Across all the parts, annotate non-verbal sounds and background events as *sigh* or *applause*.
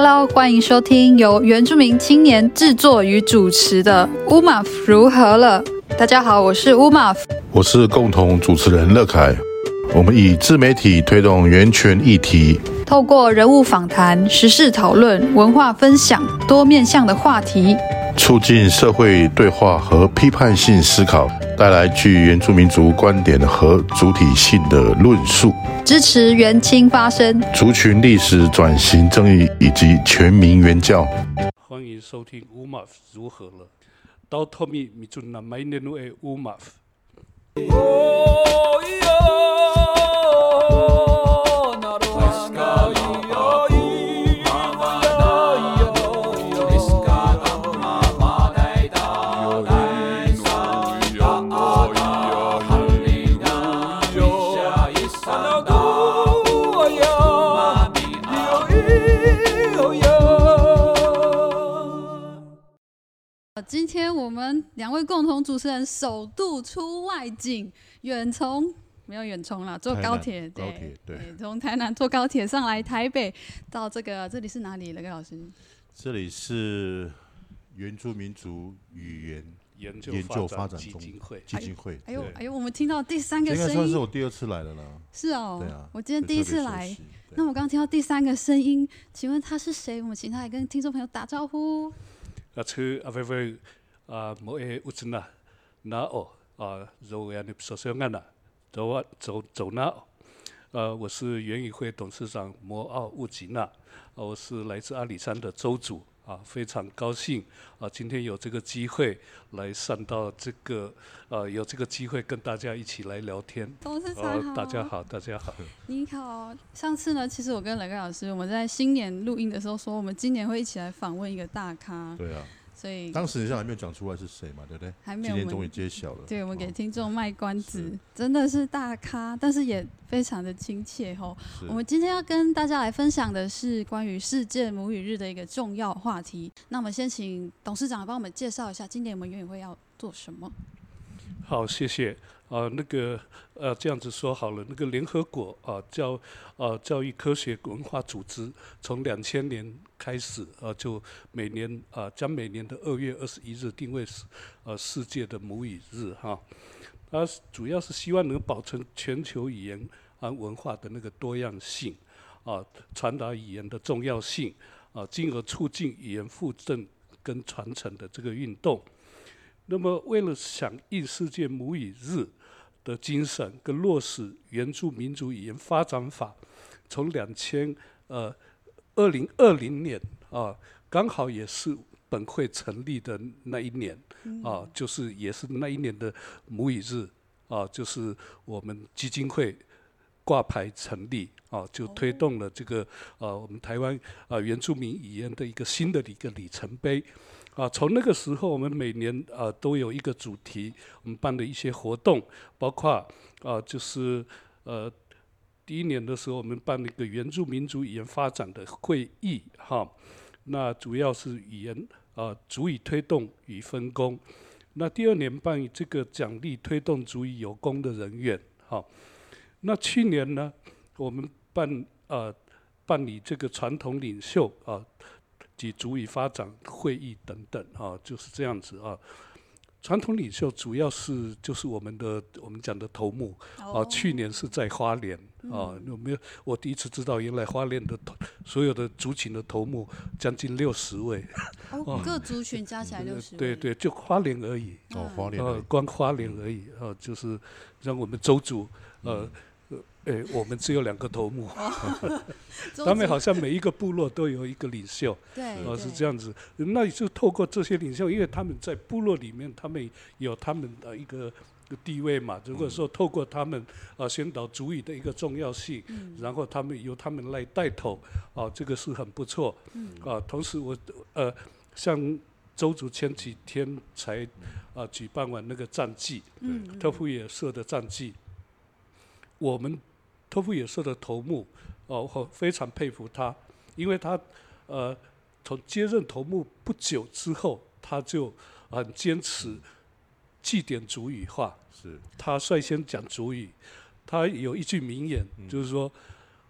Hello，欢迎收听由原住民青年制作与主持的《乌马夫如何了》。大家好，我是乌马夫，我是共同主持人乐凯。我们以自媒体推动原权议题，透过人物访谈、时事讨论、文化分享多面向的话题，促进社会对话和批判性思考，带来具原住民族观点和主体性的论述，支持原青发声，族群历史转型正义以及全民原教。欢迎收听乌马夫如何了？到托米米尊那买年路今天我们两位共同主持人首度出外景，远从没有远从了，坐高铁，对对，从台南坐高铁上来台北，到这个这里是哪里？乐凯老师，这里是原住民族语言研究发展基金会基金会。哎呦哎呦，我们听到第三个声音，应该算是我第二次来了啦。是哦，对啊，我今天第一次来。那我刚刚听到第三个声音，请问他是谁？我们请他来跟听众朋友打招呼。阿崔阿飞飞啊，莫埃乌兹纳那哦啊，柔亚尼索肖安娜，走啊走走那，呃，我是元宇会董事长摩奥乌吉纳，我是来自阿里山的邹族啊，非常高兴啊，今天有这个机会来上到这个呃，有这个机会跟大家一起来聊天。董事长好，大家好，大家好。*laughs* 你好，上次呢，其实我跟雷哥老师我们在新年录音的时候说，我们今年会一起来访问一个大咖。对啊。所以当时你还没有讲出来是谁嘛，对不对？还没有，今天终于揭晓了。对，我们给听众卖关子，哦、真的是大咖，但是也非常的亲切吼。我们今天要跟大家来分享的是关于世界母语日的一个重要话题。那我们先请董事长帮我们介绍一下，今年我们园语会要做什么？好，谢谢。啊，那个呃，这样子说好了，那个联合国啊教啊教育科学文化组织从两千年开始啊，就每年啊将每年的二月二十一日定为是呃世界的母语日哈。它主要是希望能保存全球语言和文化的那个多样性啊，传达语言的重要性啊，进而促进语言复振跟传承的这个运动。那么，为了响应世界母语日的精神跟落实原住民族语言发展法，从两千呃二零二零年啊，刚好也是本会成立的那一年啊，就是也是那一年的母语日啊，就是我们基金会挂牌成立啊，就推动了这个啊我们台湾啊原住民语言的一个新的一个里程碑。啊，从那个时候，我们每年啊都有一个主题，我们办的一些活动，包括啊就是呃第一年的时候，我们办了一个原住民族语言发展的会议，哈，那主要是语言啊族语推动与分工。那第二年办这个奖励推动族语有功的人员，哈。那去年呢，我们办啊办理这个传统领袖啊。及族语发展会议等等啊，就是这样子啊。传统领袖主要是就是我们的我们讲的头目啊。去年是在花莲啊，有没有？我第一次知道，原来花莲的头所有的族群的头目将近六十位。哦，各族群加起来六十位。对对，就花莲而已。哦，花莲。呃，光花莲而已啊，就是让我们周族呃。哎，我们只有两个头目，*laughs* 他们好像每一个部落都有一个领袖，对，哦，是这样子。那也就透过这些领袖，因为他们在部落里面，他们有他们的一个地位嘛。如果说透过他们啊宣导主语的一个重要性，然后他们由他们来带头，啊，这个是很不错。啊，同时我呃，像周族前几天才啊举办完那个战祭，特富野社的战绩，我们。托夫野社的头目，哦，我非常佩服他，因为他，呃，从接任头目不久之后，他就很坚持祭典主语化。是。他率先讲主语，他有一句名言，就是说，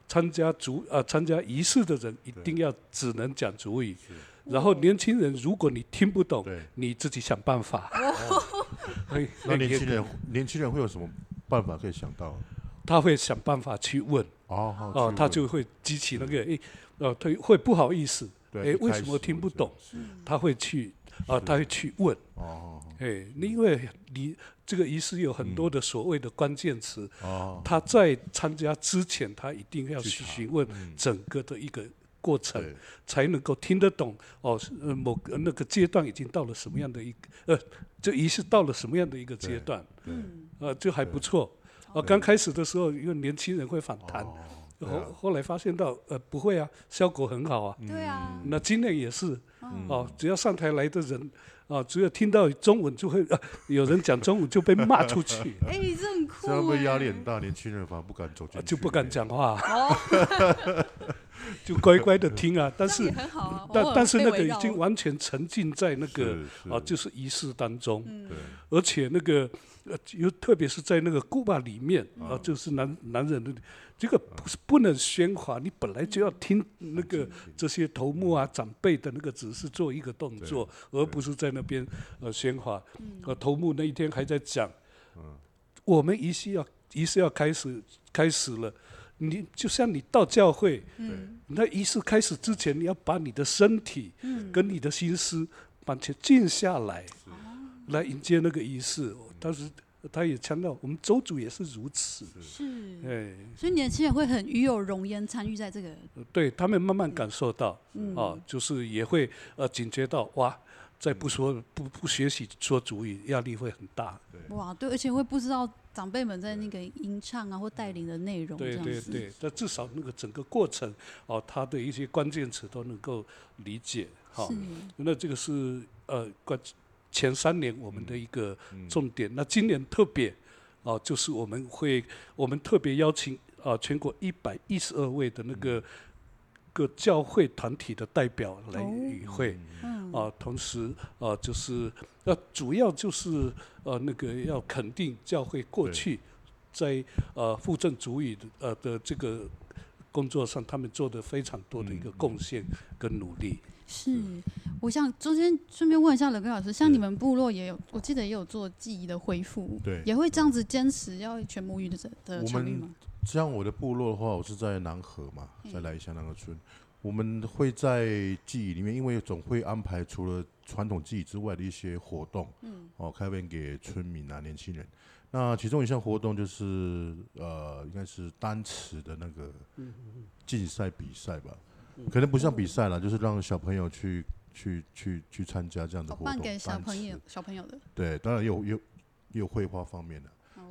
参加主呃参加仪式的人一定要只能讲主语，然后年轻人如果你听不懂，你自己想办法。*laughs* 那年轻人年轻人会有什么办法可以想到？他会想办法去问。哦哦，他就会激起那个诶，呃，他会不好意思，诶，为什么听不懂？他会去啊，他会去问。哦，哎，因为你这个仪式有很多的所谓的关键词哦，他在参加之前，他一定要去询问整个的一个过程，才能够听得懂哦，某个那个阶段已经到了什么样的一个呃，这仪式到了什么样的一个阶段，嗯，呃，就还不错。哦，刚开始的时候，因为年轻人会反弹，后后来发现到，呃，不会啊，效果很好啊。对啊。那今年也是，哦，只要上台来的人，啊，只要听到中文就会，有人讲中文就被骂出去。*laughs* 哎，这很酷。会压力很大？年轻人反而不敢走就不敢讲话。*laughs* 就乖乖的听啊，*laughs* 但是，但但是那个已经完全沉浸在那个啊，就是仪式当中，而且那个。呃，尤特别是在那个古巴里面啊，就是男男人的这个不是不能喧哗，你本来就要听那个这些头目啊长辈的那个指示做一个动作，而不是在那边呃喧哗。呃，头目那一天还在讲，我们仪式要仪式要开始开始了，你就像你到教会，那仪式开始之前，你要把你的身体跟你的心思完全静下来，来迎接那个仪式。当时他也强调，我们周主也是如此。是，哎，所以年轻人会很与有荣焉参与在这个。对他们慢慢感受到，嗯、啊，就是也会呃警觉到，哇，再不说不不学习说主语，压力会很大。哇，对，而且会不知道长辈们在那个吟唱啊或带领的内容。对对对，但至少那个整个过程，哦、啊，他的一些关键词都能够理解。好、那这个是呃关。前三年我们的一个重点，那今年特别，啊，就是我们会，我们特别邀请啊全国一百一十二位的那个各教会团体的代表来与会，啊，同时啊就是，那主要就是呃那个要肯定教会过去在呃复振族语的呃的这个工作上，他们做的非常多的一个贡献跟努力。是，我想中间顺便问一下冷根老师，像你们部落也有，我记得也有做记忆的恢复，对，也会这样子坚持要全母语的的场域吗？像我的部落的话，我是在南河嘛，在来下那个村，我们会在记忆里面，因为总会安排除了传统记忆之外的一些活动，嗯，哦，开放给村民啊、年轻人。那其中一项活动就是呃，应该是单词的那个竞赛比赛吧。可能不像比赛了，就是让小朋友去去去去参加这样的活动。办给小朋友小朋友的。对，当然也有有也有绘画方面的。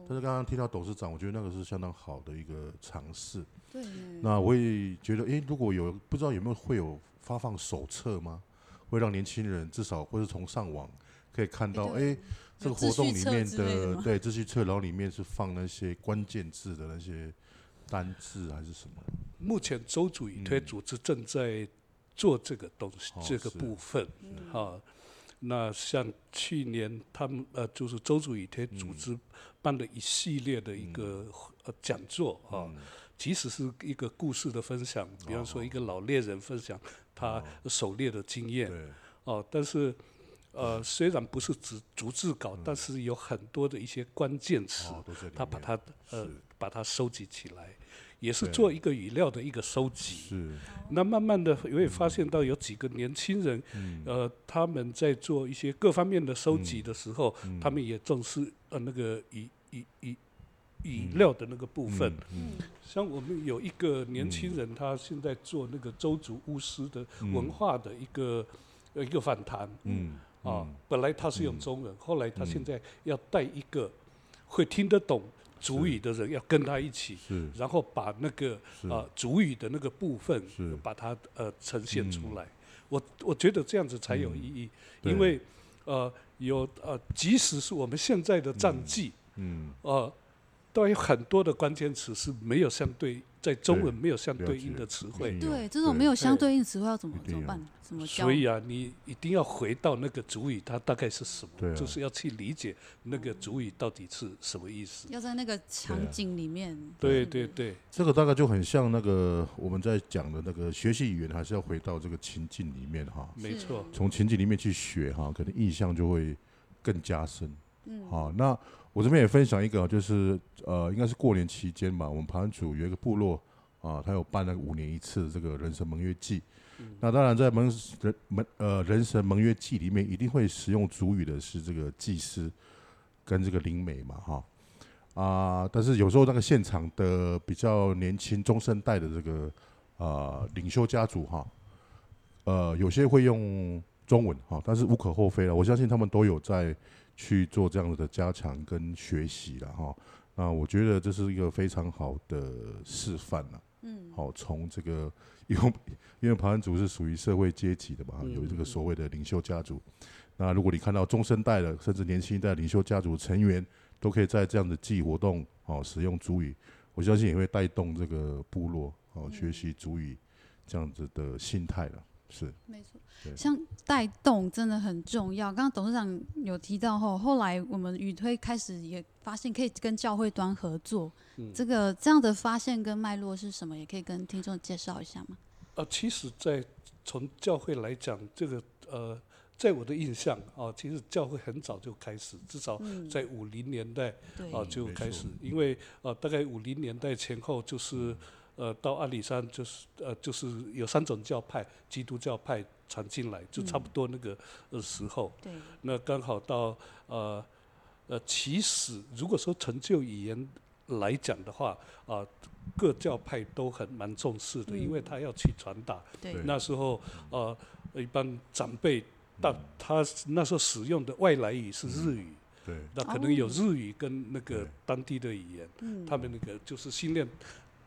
但是刚刚听到董事长，我觉得那个是相当好的一个尝试。对。那我也觉得，诶，如果有不知道有没有会有发放手册吗？会让年轻人至少或是从上网可以看到，诶，这个活动里面的对秩序册，然后里面是放那些关键字的那些单字还是什么？目前周主语推组织正在做这个东西，嗯、这个部分，哈、哦。那像去年他们呃，就是周主语推组织办的一系列的一个呃讲座啊，嗯、即使是一个故事的分享，比方说一个老猎人分享他狩猎的经验，哦，哦，但是呃，虽然不是只逐字稿，嗯、但是有很多的一些关键词，哦、他把它呃把它收集起来。也是做一个语料的一个收集，是。那慢慢的，我也发现到有几个年轻人，嗯、呃，他们在做一些各方面的收集的时候，嗯、他们也重视呃那个语语语语料的那个部分。像我们有一个年轻人，他现在做那个周族巫师的文化的一个、呃、一个访谈。嗯。啊，本来他是用中文，嗯、后来他现在要带一个会听得懂。族语的人要跟他一起，然后把那个呃主语的那个部分，把它呃呈现出来。我我觉得这样子才有意义，因为呃有呃即使是我们现在的战记，呃都有很多的关键词是没有相对在中文没有相对应的词汇。对，这种没有相对应词汇要怎么怎么办？怎么教？所以啊，你一定要回到那个主语，它大概是什么？就是要去理解那个主语到底是什么意思。要在那个场景里面。对对对，这个大概就很像那个我们在讲的那个学习语言，还是要回到这个情境里面哈。没错，从情境里面去学哈，可能印象就会更加深。嗯，好，那。我这边也分享一个，就是呃，应该是过年期间吧，我们盘主有一个部落啊，他有办了五年一次的这个人神盟约祭。嗯、那当然，在盟人盟呃人神盟约祭里面，一定会使用主语的是这个祭司跟这个灵媒嘛，哈啊，但是有时候那个现场的比较年轻中生代的这个呃领袖家族哈，呃，有些会用中文哈，但是无可厚非了，我相信他们都有在。去做这样子的加强跟学习了哈，那我觉得这是一个非常好的示范了。嗯，好，从这个 *laughs* 因为因为排湾族是属于社会阶级的嘛，有这个所谓的领袖家族。那如果你看到中生代的甚至年轻一代领袖家族成员都可以在这样的祭活动哦使用族语，我相信也会带动这个部落哦学习族语这样子的心态了。是，没错，像带动真的很重要。刚刚董事长有提到后，后来我们语推开始也发现可以跟教会端合作，嗯、这个这样的发现跟脉络是什么？也可以跟听众介绍一下吗？呃，其实，在从教会来讲，这个呃，在我的印象啊，其实教会很早就开始，至少在五零年代啊就开始，因为呃，大概五零年代前后就是。呃，到阿里山就是呃，就是有三种教派，基督教派传进来，就差不多那个呃时候。对。那刚好到呃呃，其实如果说成就语言来讲的话，啊、呃，各教派都很蛮重视的，嗯、因为他要去传达。对。那时候呃，一般长辈，到他那时候使用的外来语是日语。对。那可能有日语跟那个当地的语言，嗯、他们那个就是训练。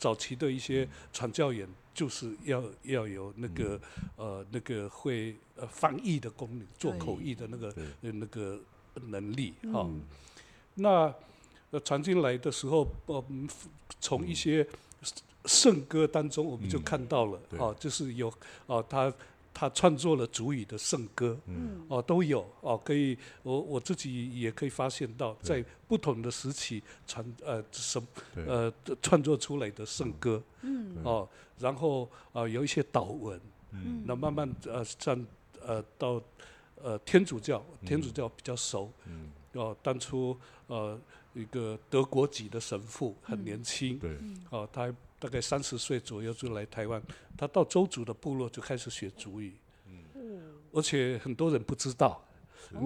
早期的一些传教员就是要要有那个、嗯、呃那个会呃翻译的功能，做口译的那个那个能力哈。嗯、那呃传进来的时候，呃从一些圣歌当中，我们就看到了啊、嗯，就是有啊他。他创作了主语的圣歌，嗯，哦，都有。哦，可以，我我自己也可以发现到，在不同的时期传呃什呃创作出来的圣歌，嗯，哦，然后啊有一些祷文，嗯，那慢慢呃像呃到呃天主教，天主教比较熟，嗯，哦，当初呃一个德国籍的神父很年轻，对，哦他。大概三十岁左右就来台湾，他到周族的部落就开始学族语，嗯，而且很多人不知道，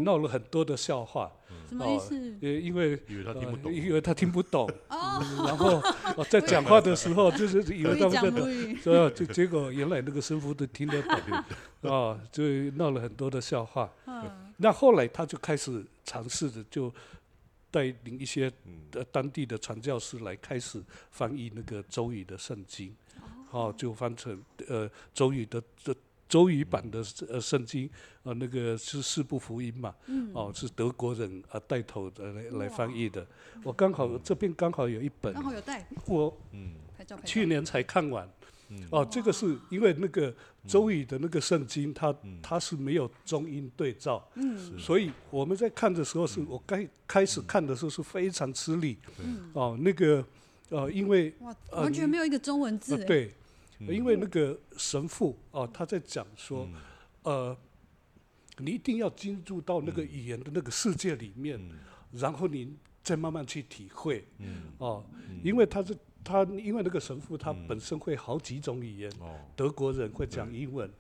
闹了很多的笑话，什么意思？因为因为他听不懂，因为他听不懂，*laughs* 然后在讲话的时候就是以为他们懂，是吧？就结果原来那个神父都听得懂，啊，*laughs* 就闹了很多的笑话。那后来他就开始尝试着就。带领一些呃当地的传教士来开始翻译那个周语的圣经，好、哦、就翻成呃周语的这周语版的呃圣经，呃那个是四部福音嘛，哦是德国人啊带头的来来翻译的，我刚好这边刚好有一本，刚好有带，我去年才看完。哦，这个是因为那个邹语的那个圣经，它它是没有中英对照，嗯，所以我们在看的时候，是我刚开始看的时候是非常吃力，嗯，哦，那个呃，因为哇，完全没有一个中文字，对，因为那个神父哦，他在讲说，呃，你一定要进入到那个语言的那个世界里面，然后你再慢慢去体会，嗯，哦，因为他是。他因为那个神父，他本身会好几种语言，嗯、德国人会讲英文，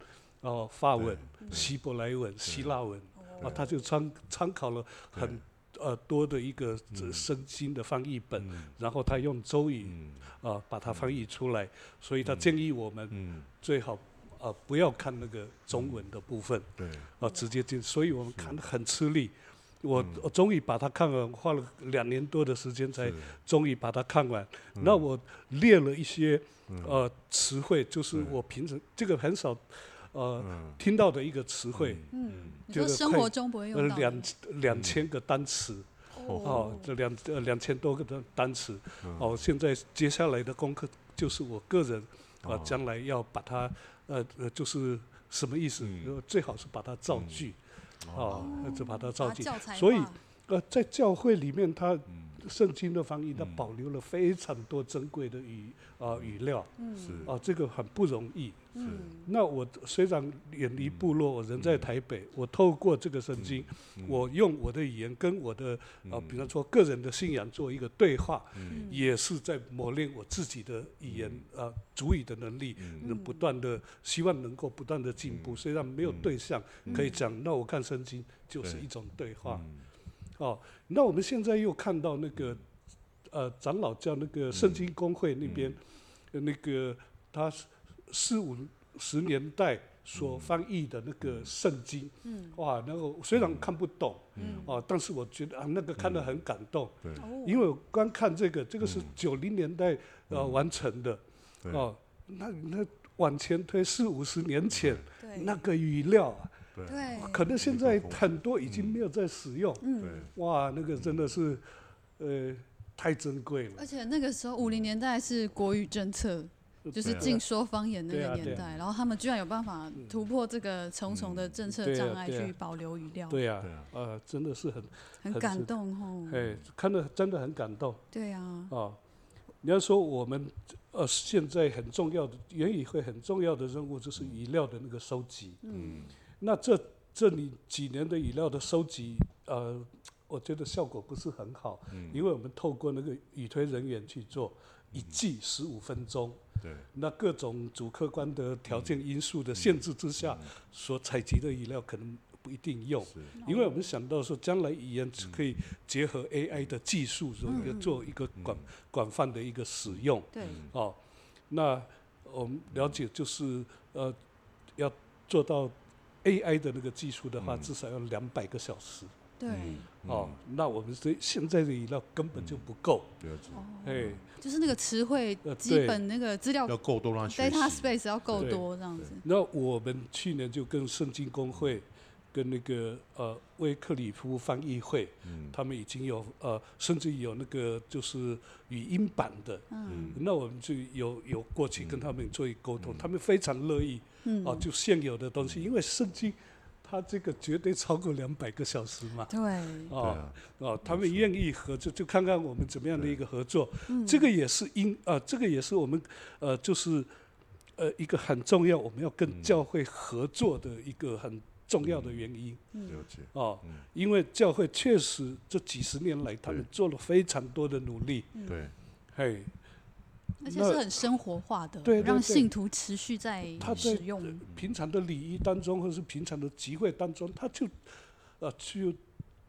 对哦，法文、希伯来文、希腊文，啊，他就参参考了很呃多的一个圣经的翻译本，嗯、然后他用周语啊把它翻译出来，所以他建议我们最好啊不要看那个中文的部分，对，啊直接进，所以我们看得很吃力。我我终于把它看完，花了两年多的时间才终于把它看完。那我列了一些呃词汇，就是我平时这个很少呃听到的一个词汇。嗯，就是生活中不会用到。两两千个单词，哦，这两呃两千多个的单词。哦，现在接下来的功课就是我个人啊，将来要把它呃呃，就是什么意思？嗯、最好是把它造句，嗯、哦，就把它造进。所以呃，在教会里面，它。嗯圣经的翻译，它保留了非常多珍贵的语啊语料，是。啊，这个很不容易。是，那我虽然远离部落，我人在台北，我透过这个圣经，我用我的语言跟我的啊，比方说个人的信仰做一个对话，也是在磨练我自己的语言啊，主语的能力，能不断的希望能够不断的进步。虽然没有对象可以讲，那我看圣经就是一种对话。哦，那我们现在又看到那个，呃，长老教那个圣经公会那边，那个他四五十年代所翻译的那个圣经，哇，那个虽然看不懂，哦，但是我觉得啊，那个看得很感动，因为我光看这个，这个是九零年代呃完成的，哦，那那往前推四五十年前，那个语料啊。对，可能现在很多已经没有在使用。嗯，哇，那个真的是，呃，太珍贵了。而且那个时候五零年代是国语政策，就是禁说方言那个年代，然后他们居然有办法突破这个重重的政策障碍去保留语料。对呀，呃，真的是很很感动哦。哎，看得真的很感动。对呀。啊，你要说我们呃现在很重要的原语会很重要的任务就是语料的那个收集。嗯。那这这里几年的语料的收集，呃，我觉得效果不是很好，嗯、因为我们透过那个语推人员去做，一季十五分钟，对、嗯，那各种主客观的条件因素的限制之下，嗯、所采集的语料可能不一定用，是。因为我们想到说将来语言可以结合 AI 的技术，做一个做一个广广泛的一个使用，对、嗯，哦，那我们了解就是呃要做到。AI 的那个技术的话，至少要两百个小时。对。哦，那我们这现在的语料根本就不够。对。哎，就是那个词汇基本那个资料要够多，data space 要够多这样子。那我们去年就跟圣经公会，跟那个呃威克里夫翻译会，他们已经有呃，甚至有那个就是语音版的。嗯。那我们就有有过去跟他们做一沟通，他们非常乐意。嗯、哦，就现有的东西，因为圣经，它这个绝对超过两百个小时嘛。对。哦，哦，他们愿意合作，就看看我们怎么样的一个合作。嗯这个也是因啊、呃，这个也是我们呃，就是呃一个很重要，我们要跟教会合作的一个很重要的原因。嗯。了解。哦，因为教会确实这几十年来，他们做了非常多的努力。对。嘿。而且是很生活化的，对，让信徒持续在使用。他在平常的礼仪当中，或者是平常的集会当中，他就，呃，就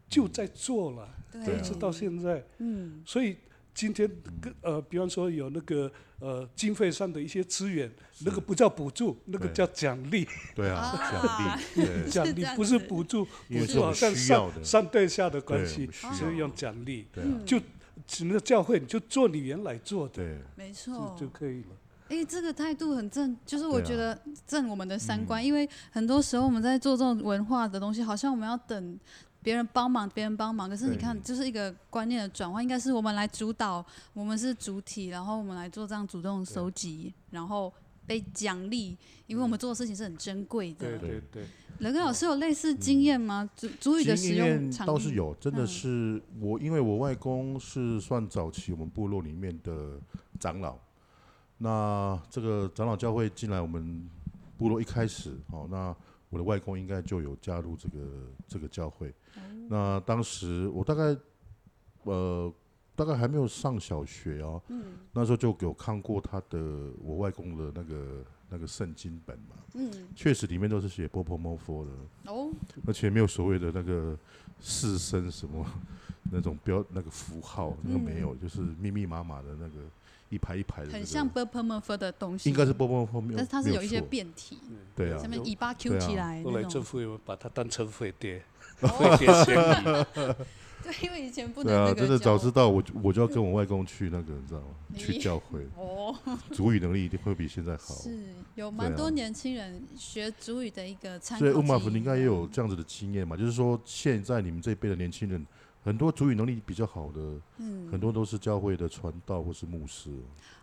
就在做了，一直到现在。嗯。所以今天跟呃，比方说有那个呃经费上的一些资源，那个不叫补助，那个叫奖励。对啊，奖励，*laughs* 奖励不是补助，补助好像上上对下的关系，所以用奖励，就。只能教会，你就做你原来做的，没错，就可以了。哎，这个态度很正，就是我觉得正我们的三观，因为很多时候我们在做这种文化的东西，好像我们要等别人帮忙，别人帮忙。可是你看，就是一个观念的转换，应该是我们来主导，我们是主体，然后我们来做这样主动收集，然后被奖励，因为我们做的事情是很珍贵的。对对对。人根老师有类似经验吗？主主语的使用倒是有，真的是我，因为我外公是算早期我们部落里面的长老。那这个长老教会进来我们部落一开始，哦，那我的外公应该就有加入这个这个教会。那当时我大概呃大概还没有上小学哦，那时候就有看过他的我外公的那个。那个圣经本嘛，嗯，确实里面都是写波波摩佛的哦，而且没有所谓的那个四声什么 *laughs* 那种标那个符号，那个没有，就是密密麻麻的那个一排一排的，很像波波摩佛的东西，应该是波波摩佛，但是它是有一些变体，对啊，上面尾巴 Q 起来，后来政府又把它当成飞碟，飞碟 *laughs* 对，因为以前不能。对啊，真的早知道我我就要跟我外公去那个，你知道吗？去教会。*laughs* 哦。族语能力一定会比现在好。是有蛮多年轻人学主语的一个参考。所以乌马夫，你应该也有这样子的经验嘛？就是说，现在你们这一辈的年轻人很多主语能力比较好的，嗯，很多都是教会的传道或是牧师。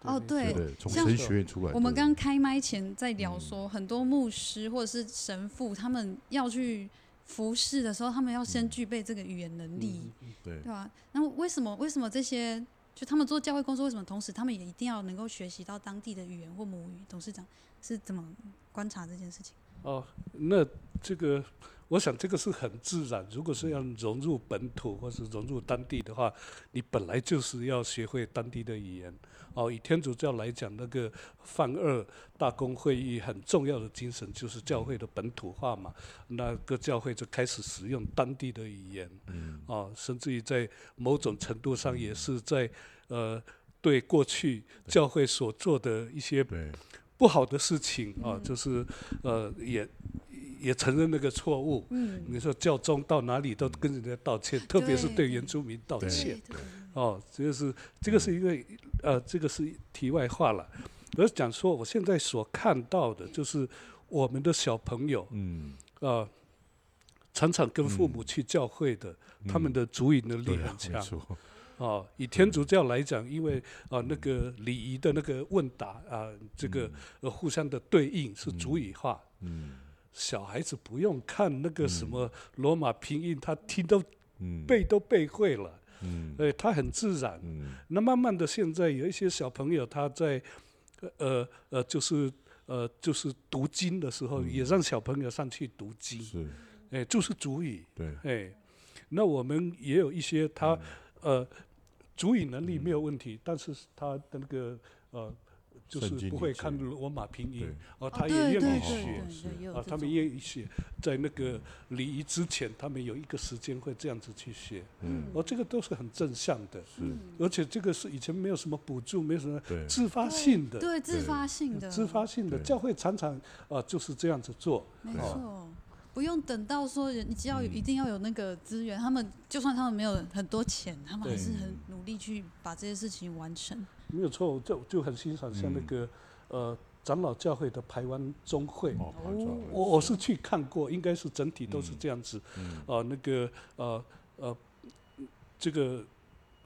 哦，对，从神学院出来。我们刚开麦前在聊说，很多牧师或者是神父，他们要去服饰的时候，他们要先具备这个语言能力，对对吧？那为什么为什么这些就他们做教会工作，为什么同时他们也一定要能够学习到当地的语言或母语？董事长是怎么观察这件事情？哦，那这个。我想这个是很自然。如果是要融入本土或是融入当地的话，你本来就是要学会当地的语言。哦，以天主教来讲，那个犯二大公会议很重要的精神就是教会的本土化嘛。那个教会就开始使用当地的语言。嗯。哦，甚至于在某种程度上也是在呃对过去教会所做的一些不好的事情啊，就是呃也。也承认那个错误。嗯，你说教宗到哪里都跟人家道歉，特别是对原住民道歉。哦，这个是这个是因为呃，这个是题外话了。我是讲说，我现在所看到的就是我们的小朋友，嗯，啊，常常跟父母去教会的，他们的主语能力很强。哦，以天主教来讲，因为啊那个礼仪的那个问答啊，这个呃互相的对应是主语化。嗯。小孩子不用看那个什么罗马拼音，他听都背都背会了，哎，他很自然。那慢慢的，现在有一些小朋友他在呃呃，就是呃就是读经的时候，也让小朋友上去读经，哎，就是主语，哎，那我们也有一些他呃主语能力没有问题，但是他的那个呃。就是不会看罗马拼音，哦，他也愿意学，啊，他们愿意学，在那个礼仪之前，他们有一个时间会这样子去学，嗯，哦，这个都是很正向的，是，而且这个是以前没有什么补助，没有什么自发性的，对，自发性的，自发性的，教会常常啊就是这样子做，没错，不用等到说你只要一定要有那个资源，他们就算他们没有很多钱，他们还是很努力去把这些事情完成。没有错，就就很欣赏像那个，嗯、呃，长老教会的台湾中会，哦、我我是去看过，应该是整体都是这样子，啊、嗯。呃，那个呃呃，这个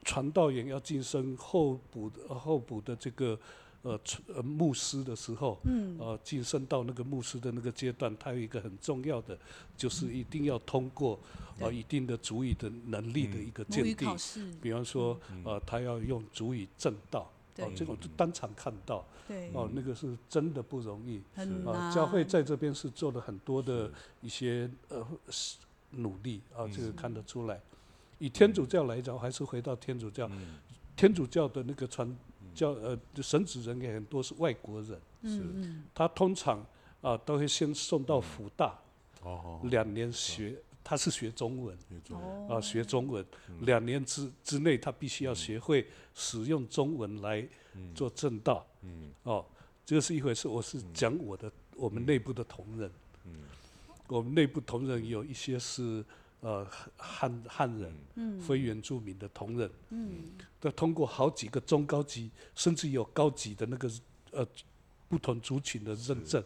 传道员要晋升候补的候补的这个呃呃牧师的时候，嗯、呃晋升到那个牧师的那个阶段，他有一个很重要的，就是一定要通过啊、呃、一定的主语的能力的一个鉴定，嗯、比方说呃他要用主语证道。哦，这种就当场看到，对。哦，那个是真的不容易。很难。啊，教会在这边是做了很多的一些呃努力啊，这个看得出来。以天主教来讲，还是回到天主教，天主教的那个传教呃神职人员很多是外国人，是，他通常啊都会先送到福大，哦，两年学。他是学中文，啊，学中文，两年之之内，他必须要学会使用中文来做正道，哦，这个是一回事。我是讲我的我们内部的同仁，我们内部同仁有一些是呃汉汉人，非原住民的同仁，都通过好几个中高级，甚至有高级的那个呃不同族群的认证，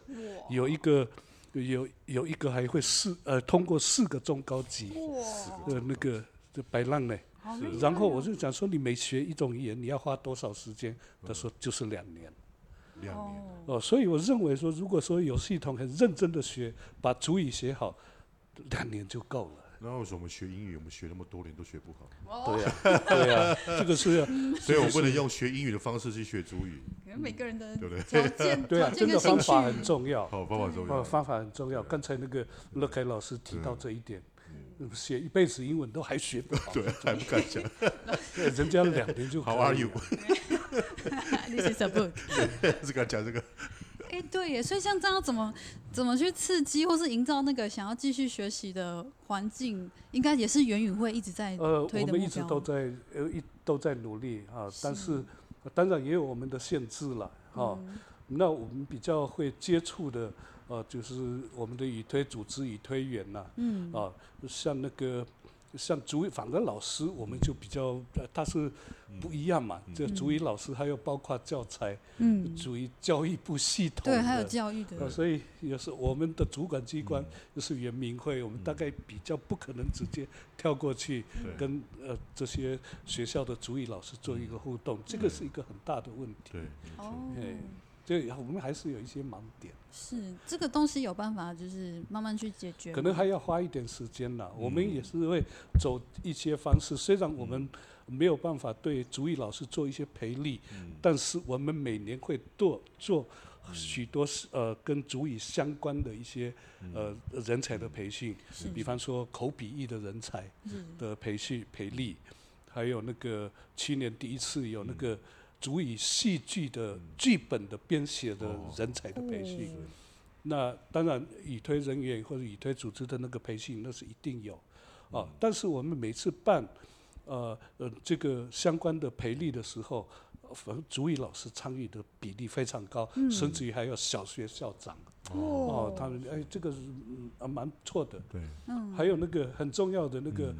有一个。有有一个还会四呃通过四个中高级，呃那个就白浪呢，然后我就讲说，你每学一种语言，你要花多少时间？他说就是两年，两年哦，所以我认为说，如果说有系统很认真的学，把主语学好，两年就够了。那为什么我们学英语，我们学那么多年都学不好？对呀，对呀，*laughs* *laughs* 这个是，所以我不能用学英语的方式去学主语。可能每个人的对不对？*laughs* 条件对啊，真的方法很重要。好，方法重要。方法很重要。刚才那个乐凯老师提到这一点，写一辈子英文都还学不好，对，还不敢讲。人家两年就。How are you？你是什么？是敢讲这个。哎，对耶，所以像这样怎么怎么去刺激，或是营造那个想要继续学习的环境，应该也是元宇会一直在。呃，我们一直都在呃一都在努力啊，但是当然也有我们的限制了啊。嗯、那我们比较会接触的呃，就是我们的语推组织语推员呐，嗯，啊，像那个像主语，反正老师我们就比较，他是不一样嘛。嗯、这主语老师还有包括教材，嗯，主语教育部系统，对，还有教育的。所以也是我们的主管机关就是原民会，我们大概比较不可能直接跳过去跟呃这些学校的主语老师做一个互动，这个是一个很大的问题。对，哦。对，我们还是有一些盲点。是这个东西有办法，就是慢慢去解决。可能还要花一点时间了。我们也是会走一些方式，虽然我们没有办法对主语老师做一些培力，但是我们每年会做做许多呃跟主语相关的一些呃人才的培训，比方说口笔译的人才的培训培力，还有那个去年第一次有那个。族语戏剧的剧本的编写的人才的培训，那当然已推人员或者已推组织的那个培训那是一定有，啊，但是我们每次办，呃呃这个相关的培力的时候，族语老师参与的比例非常高，甚至于还有小学校长，哦，他们哎这个是啊蛮不错的，对，还有那个很重要的那个。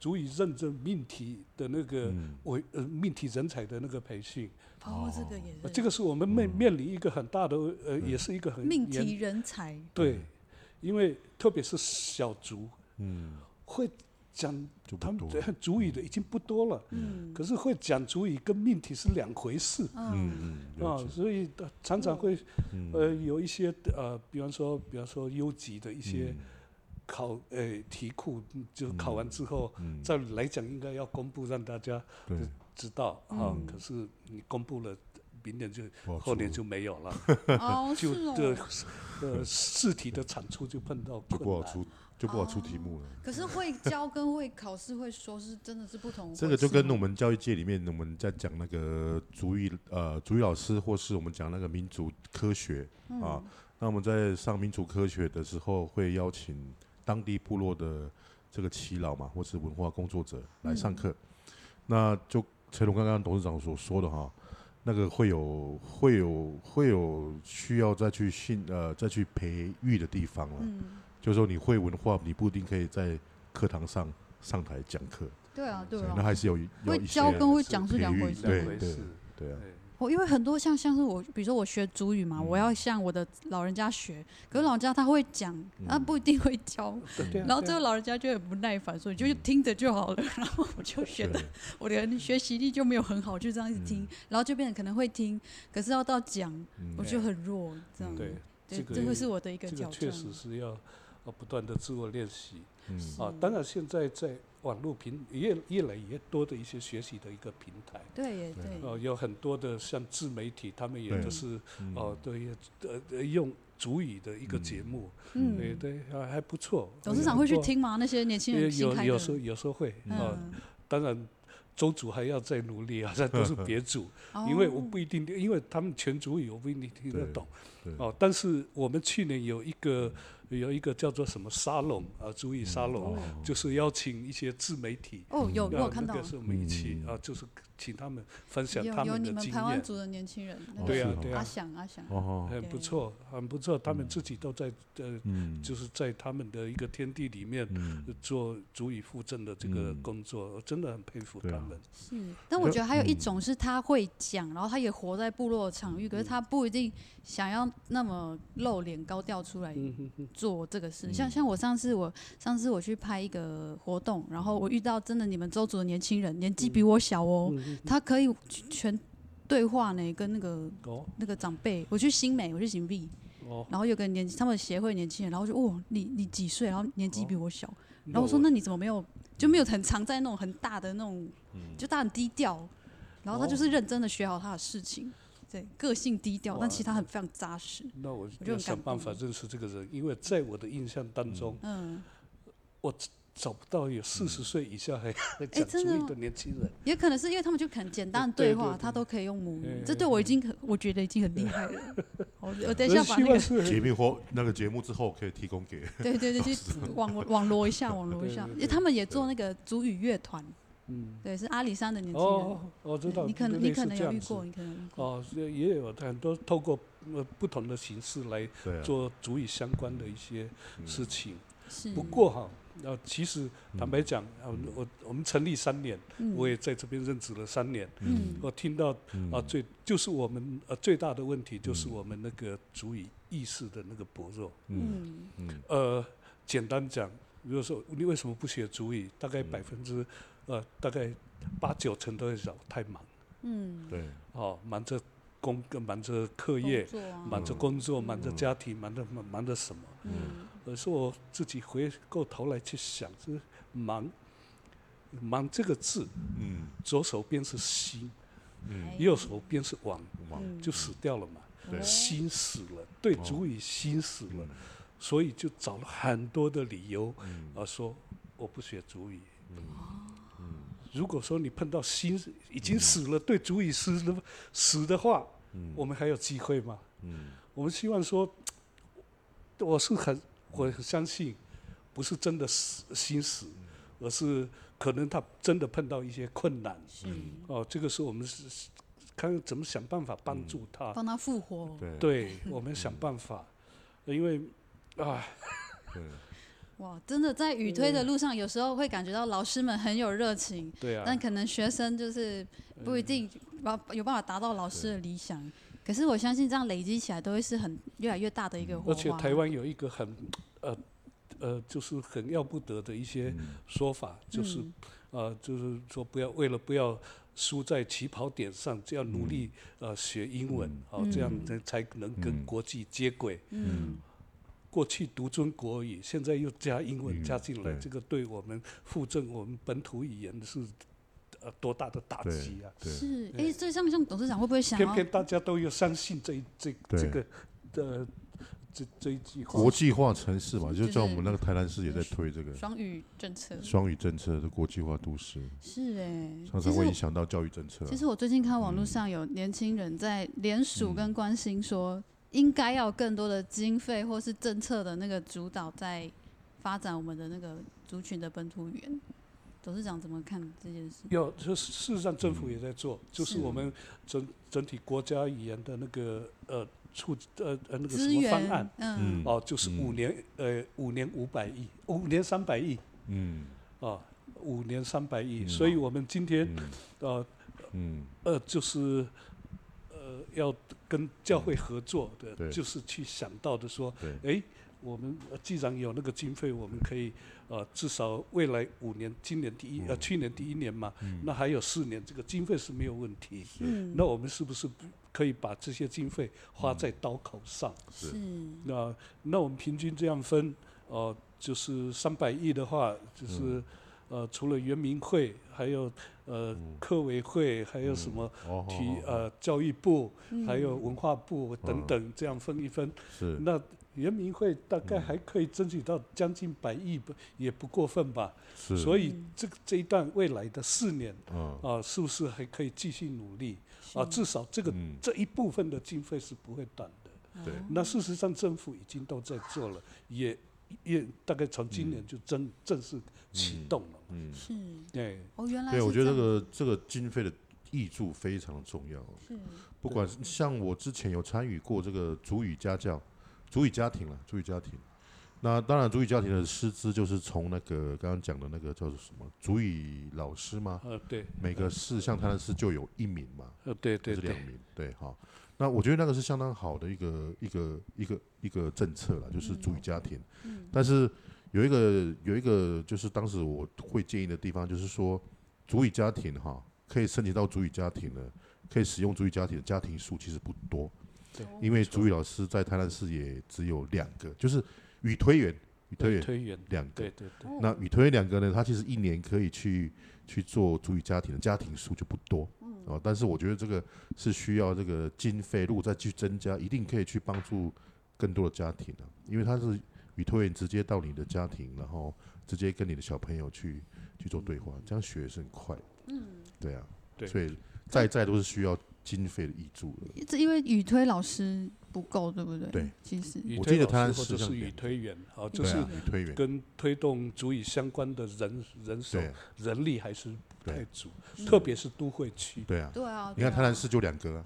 族语认证命题的那个为呃命题人才的那个培训，哦，这个也是，这个是我们面面临一个很大的呃，也是一个很命题人才。对，因为特别是小族，嗯，会讲他们主语的已经不多了，嗯，可是会讲主语跟命题是两回事，嗯。嗯，啊，所以常常会呃有一些呃，比方说比方说优级的一些。考诶、欸、题库就考完之后，再、嗯、来讲应该要公布让大家知道啊。嗯、可是你公布了，明年就后年就没有了，*laughs* 就这呃试题的产出就碰到就不好出，就不好出题目了。哦、可是会教跟会考试会说是真的是不同。这个就跟我们教育界里面我们在讲那个主语呃主语老师，或是我们讲那个民族科学啊，嗯、那我们在上民族科学的时候会邀请。当地部落的这个耆老嘛，或是文化工作者来上课，嗯、那就陈龙刚刚董事长所说的哈，那个会有会有会有需要再去训呃再去培育的地方了。嗯，就是说你会文化，你不一定可以在课堂上上台讲课。对啊，对啊，那还是有会教跟会讲是两回事。对对对啊。我因为很多像像是我，比如说我学主语嘛，嗯、我要向我的老人家学，可是老人家他会讲，他不一定会教，嗯、然后这个老人家就很不耐烦，所以就听着就好了，然后我就觉得我的学习力就没有很好，就这样一直听，嗯、然后就变成可能会听，可是要到讲，嗯、我就很弱，这样。对，对这会是我的一个挑战。确实是要不断的自我练习。嗯、啊，当然现在在。网络平越越来越多的一些学习的一个平台，对对，哦，有很多的像自媒体，他们也都是哦，对，呃，用主语的一个节目，嗯，对对，还还不错。董事长会去听吗？那些年轻人有有时候有时候会啊，当然周主还要再努力啊，*laughs* 这都是别主，因为我不一定，因为他们全族语我不一定听得懂，哦，但是我们去年有一个。有一个叫做什么沙龙啊，族语沙龙，就是邀请一些自媒体。哦，有有看到。那个是我们一起啊，就是请他们分享他们的经验。有你们台湾族的年轻人。对啊对啊。阿翔阿翔。很不错，很不错，他们自己都在呃，就是在他们的一个天地里面做族语复振的这个工作，我真的很佩服他们。是，但我觉得还有一种是他会讲，然后他也活在部落场域，可是他不一定想要那么露脸高调出来。做这个事，像像我上次我上次我去拍一个活动，然后我遇到真的你们周族的年轻人，年纪比我小哦，他可以全对话呢，跟那个那个长辈。我去新美，我去新美，然后有个年他们协会年轻人，然后就哦，你你几岁？然后年纪比我小，然后我说那你怎么没有就没有很常在那种很大的那种，就他很低调，然后他就是认真的学好他的事情。对，个性低调，但其他很非常扎实。那我就想办法认识这个人，因为在我的印象当中，嗯，我找不到有四十岁以下还讲族语的年轻人。也可能是因为他们就很简单的对话，他都可以用母语，这对我已经很，我觉得已经很厉害了。*laughs* 我我等一下把那个节目或那个节目之后可以提供给。对对对，去网网罗一下，网罗一下，因为他们也做那个族语乐团。嗯，对，是阿里山的年轻人。哦，我知道。你可能你可能有遇过，你可能遇过。哦，也有很多透过呃不同的形式来做足语相关的一些事情。是。不过哈，呃，其实坦白讲，呃，我我们成立三年，我也在这边任职了三年。嗯。我听到啊，最就是我们呃最大的问题就是我们那个足语意识的那个薄弱。嗯嗯。呃，简单讲，比如说你为什么不学主语？大概百分之呃大概八九成都在讲太忙。嗯。对。哦，忙着。工忙着课业，忙着工作，忙着家庭，忙着忙忙着什么？嗯，而是我自己回过头来去想，是忙，忙这个字，嗯，左手边是心，嗯，右手边是王，王就死掉了嘛，对，心死了，对族语心死了，所以就找了很多的理由，而说我不学主语。如果说你碰到心已经死了，对主已死了死的话，我们还有机会吗？我们希望说，我是很我很相信，不是真的死心死，而是可能他真的碰到一些困难。哦，这个是我们是看怎么想办法帮助他，帮他复活。对，我们想办法，因为啊。哇，真的在语推的路上，有时候会感觉到老师们很有热情，对啊，但可能学生就是不一定把有办法达到老师的理想。可是我相信这样累积起来，都会是很越来越大的一个火花。而且。台湾有一个很呃呃，就是很要不得的一些说法，就是呃，就是说不要为了不要输在起跑点上，就要努力呃学英文，好，这样才才能跟国际接轨。嗯。过去独尊国语，现在又加英文加进来，这个对我们附赠我们本土语言是呃多大的打击啊！是，哎，所以像像董事长会不会想？偏偏大家都要相信这这这个的这这一句话。国际化城市嘛，就像我们那个台南市也在推这个双语政策。双语政策的国际化都市。是哎，常常会影响到教育政策。其实我最近看网络上有年轻人在联署跟关心说。应该要更多的经费或是政策的那个主导，在发展我们的那个族群的本土语言。董事长怎么看这件事？有，就是事实上政府也在做，嗯、就是我们整整体国家语言的那个呃促呃呃那个什么方案，嗯，哦，就是五年、嗯、呃五年五百亿，五年三百亿，嗯，哦，五年三百亿，所以我们今天、嗯、呃嗯。呃就是。要跟教会合作的，嗯、就是去想到的说，哎，我们既然有那个经费，我们可以呃至少未来五年，今年第一呃去年第一年嘛，嗯、那还有四年，这个经费是没有问题。嗯、那我们是不是可以把这些经费花在刀口上？是。那那我们平均这样分，呃，就是三百亿的话，就是。嗯呃，除了圆明会，还有呃科委会，还有什么体呃教育部，还有文化部等等，这样分一分。是。那人民会大概还可以争取到将近百亿，不也不过分吧？是。所以这个这一段未来的四年，啊，是不是还可以继续努力？啊，至少这个这一部分的经费是不会短的。对。那事实上政府已经都在做了，也。也大概从今年就正、嗯、正式启动了。嗯，是，对。哦，原来对，我觉得这个这个经费的益助非常重要。是。不管像我之前有参与过这个主语家教、主语家庭了，主语家庭。那当然，主语家庭的师资就是从那个刚刚讲的那个叫做什么主语老师吗？呃，对。每个市像台南市就有一名嘛。呃，对对对。是两名，对，哈。那我觉得那个是相当好的一个一个一个一个政策了，就是主语家庭。嗯。但是有一个有一个就是当时我会建议的地方，就是说主语家庭哈，可以申请到主语家庭的，可以使用主语家庭的家庭数其实不多。对。因为主语老师在台南市也只有两个，就是语推员，语推员推员两个。对对对。那语推员两个呢，他其实一年可以去去做主语家庭的家庭数就不多。哦，但是我觉得这个是需要这个经费，如果再去增加，一定可以去帮助更多的家庭的，因为他是语推员直接到你的家庭，然后直接跟你的小朋友去去做对话，这样学是很快。嗯，对啊，对，所以在在都是需要经费的挹注的。这因为语推老师不够，对不对？对，其实我记得他或者是语推员，好，就是跟推动足以相关的人人手人力还是。不太足，特别是都会区。对啊，对啊。你看台南市就两个，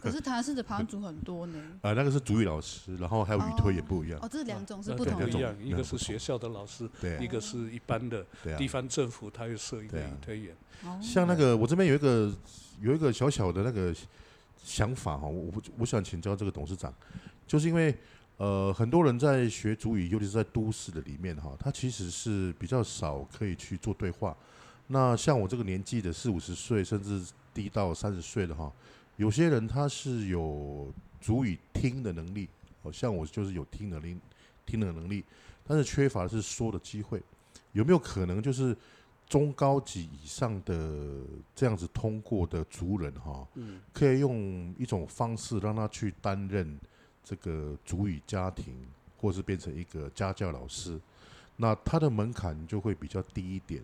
可是台湾式的排湾族很多呢。啊，那个是主语老师，然后还有语推也不一样。哦，这两种是不同的。一样，一个是学校的老师，一个是一般的地方政府，他又设一个语推员。像那个，我这边有一个有一个小小的那个想法哈，我我想请教这个董事长，就是因为呃很多人在学主语，尤其是在都市的里面哈，他其实是比较少可以去做对话。那像我这个年纪的四五十岁，甚至低到三十岁的哈。有些人他是有主语听的能力，好像我就是有听能力，听的能力，但是缺乏的是说的机会。有没有可能就是中高级以上的这样子通过的族人哈，嗯可以用一种方式让他去担任这个主语家庭，或是变成一个家教老师，那他的门槛就会比较低一点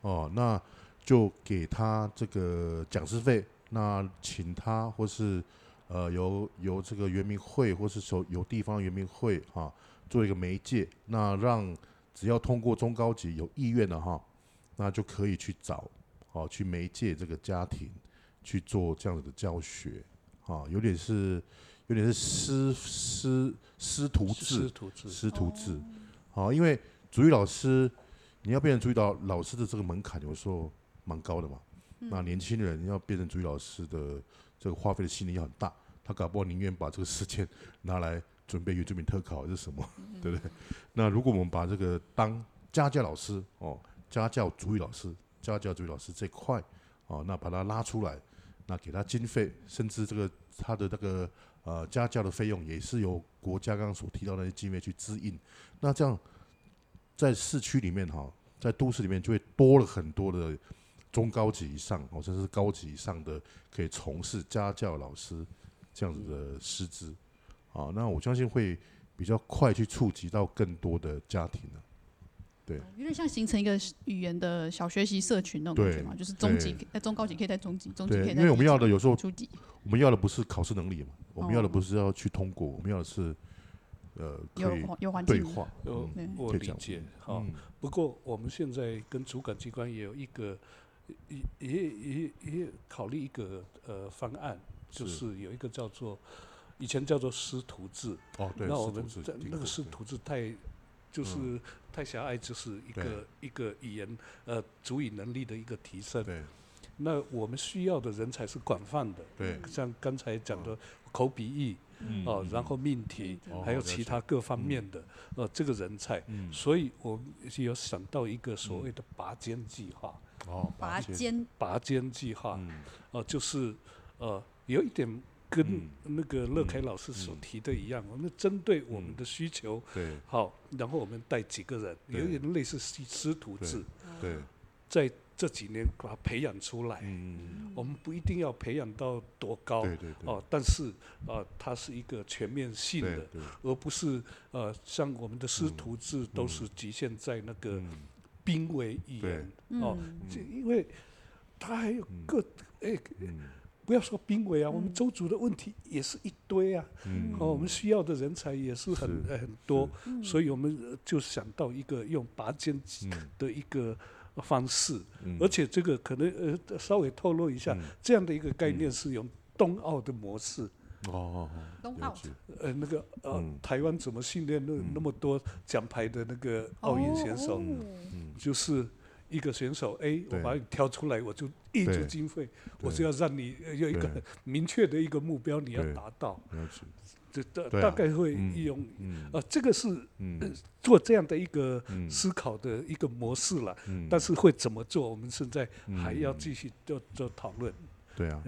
哦，那就给他这个讲师费。那请他，或是呃由由这个原民会，或是说由地方原民会哈，做一个媒介，那让只要通过中高级有意愿的哈，那就可以去找，哦去媒介这个家庭去做这样子的教学，啊，有点是有点是师师师徒制，师徒制，师徒制，好，因为主语老师你要变成主语老老师的这个门槛，有时候蛮高的嘛。那年轻人要变成主语老师的这个花费的心力要很大，他搞不好宁愿把这个时间拿来准备原住民特考还是什么，*laughs* 对不对？那如果我们把这个当家教老师哦，家教主语老师、家教主语老师这块哦，那把它拉出来，那给他经费，甚至这个他的那个呃家教的费用也是由国家刚刚所提到的那些经费去支应，那这样在市区里面哈，在都市里面就会多了很多的。中高级以上，或者是高级以上的，可以从事家教老师这样子的师资，啊，那我相信会比较快去触及到更多的家庭了。对，有点像形成一个语言的小学习社群那种感觉嘛，就是中级在中高级可以在中级，中级可以在。因为我们要的有时候初级，我们要的不是考试能力嘛，我们要的不是要去通过，我们要的是呃可以对话。有我理解，好，不过我们现在跟主管机关也有一个。也也也也考虑一个呃方案，就是有一个叫做以前叫做师徒制。哦，对。那我们在那个师徒制太就是太狭隘，就是一个一个语言呃主语能力的一个提升。对。那我们需要的人才是广泛的。对。像刚才讲的口笔译，哦，然后命题，还有其他各方面的呃这个人才。所以我们有想到一个所谓的拔尖计划。哦，拔尖。拔尖计划，哦、呃，就是呃，有一点跟那个乐凯老师所提的一样，我们针对我们的需求，对，好，然后我们带几个人，有点类似师师徒制，对，在这几年把它培养出来，嗯，我们不一定要培养到多高，对对哦，但是呃，它是一个全面性的，而不是呃，像我们的师徒制都是局限在那个。濒危语言哦，这因为他还有个哎，不要说濒危啊，我们周族的问题也是一堆啊，哦，我们需要的人才也是很很多，所以我们就想到一个用拔尖的一个方式，而且这个可能呃稍微透露一下，这样的一个概念是用冬奥的模式。哦，冬奥，呃，那个呃，台湾怎么训练那那么多奖牌的那个奥运选手？就是一个选手 A，我把你挑出来，我就挹注经费，我是要让你有一个明确的一个目标，你要达到。这大大概会用，呃，这个是做这样的一个思考的一个模式了。但是会怎么做，我们现在还要继续做做讨论。对啊。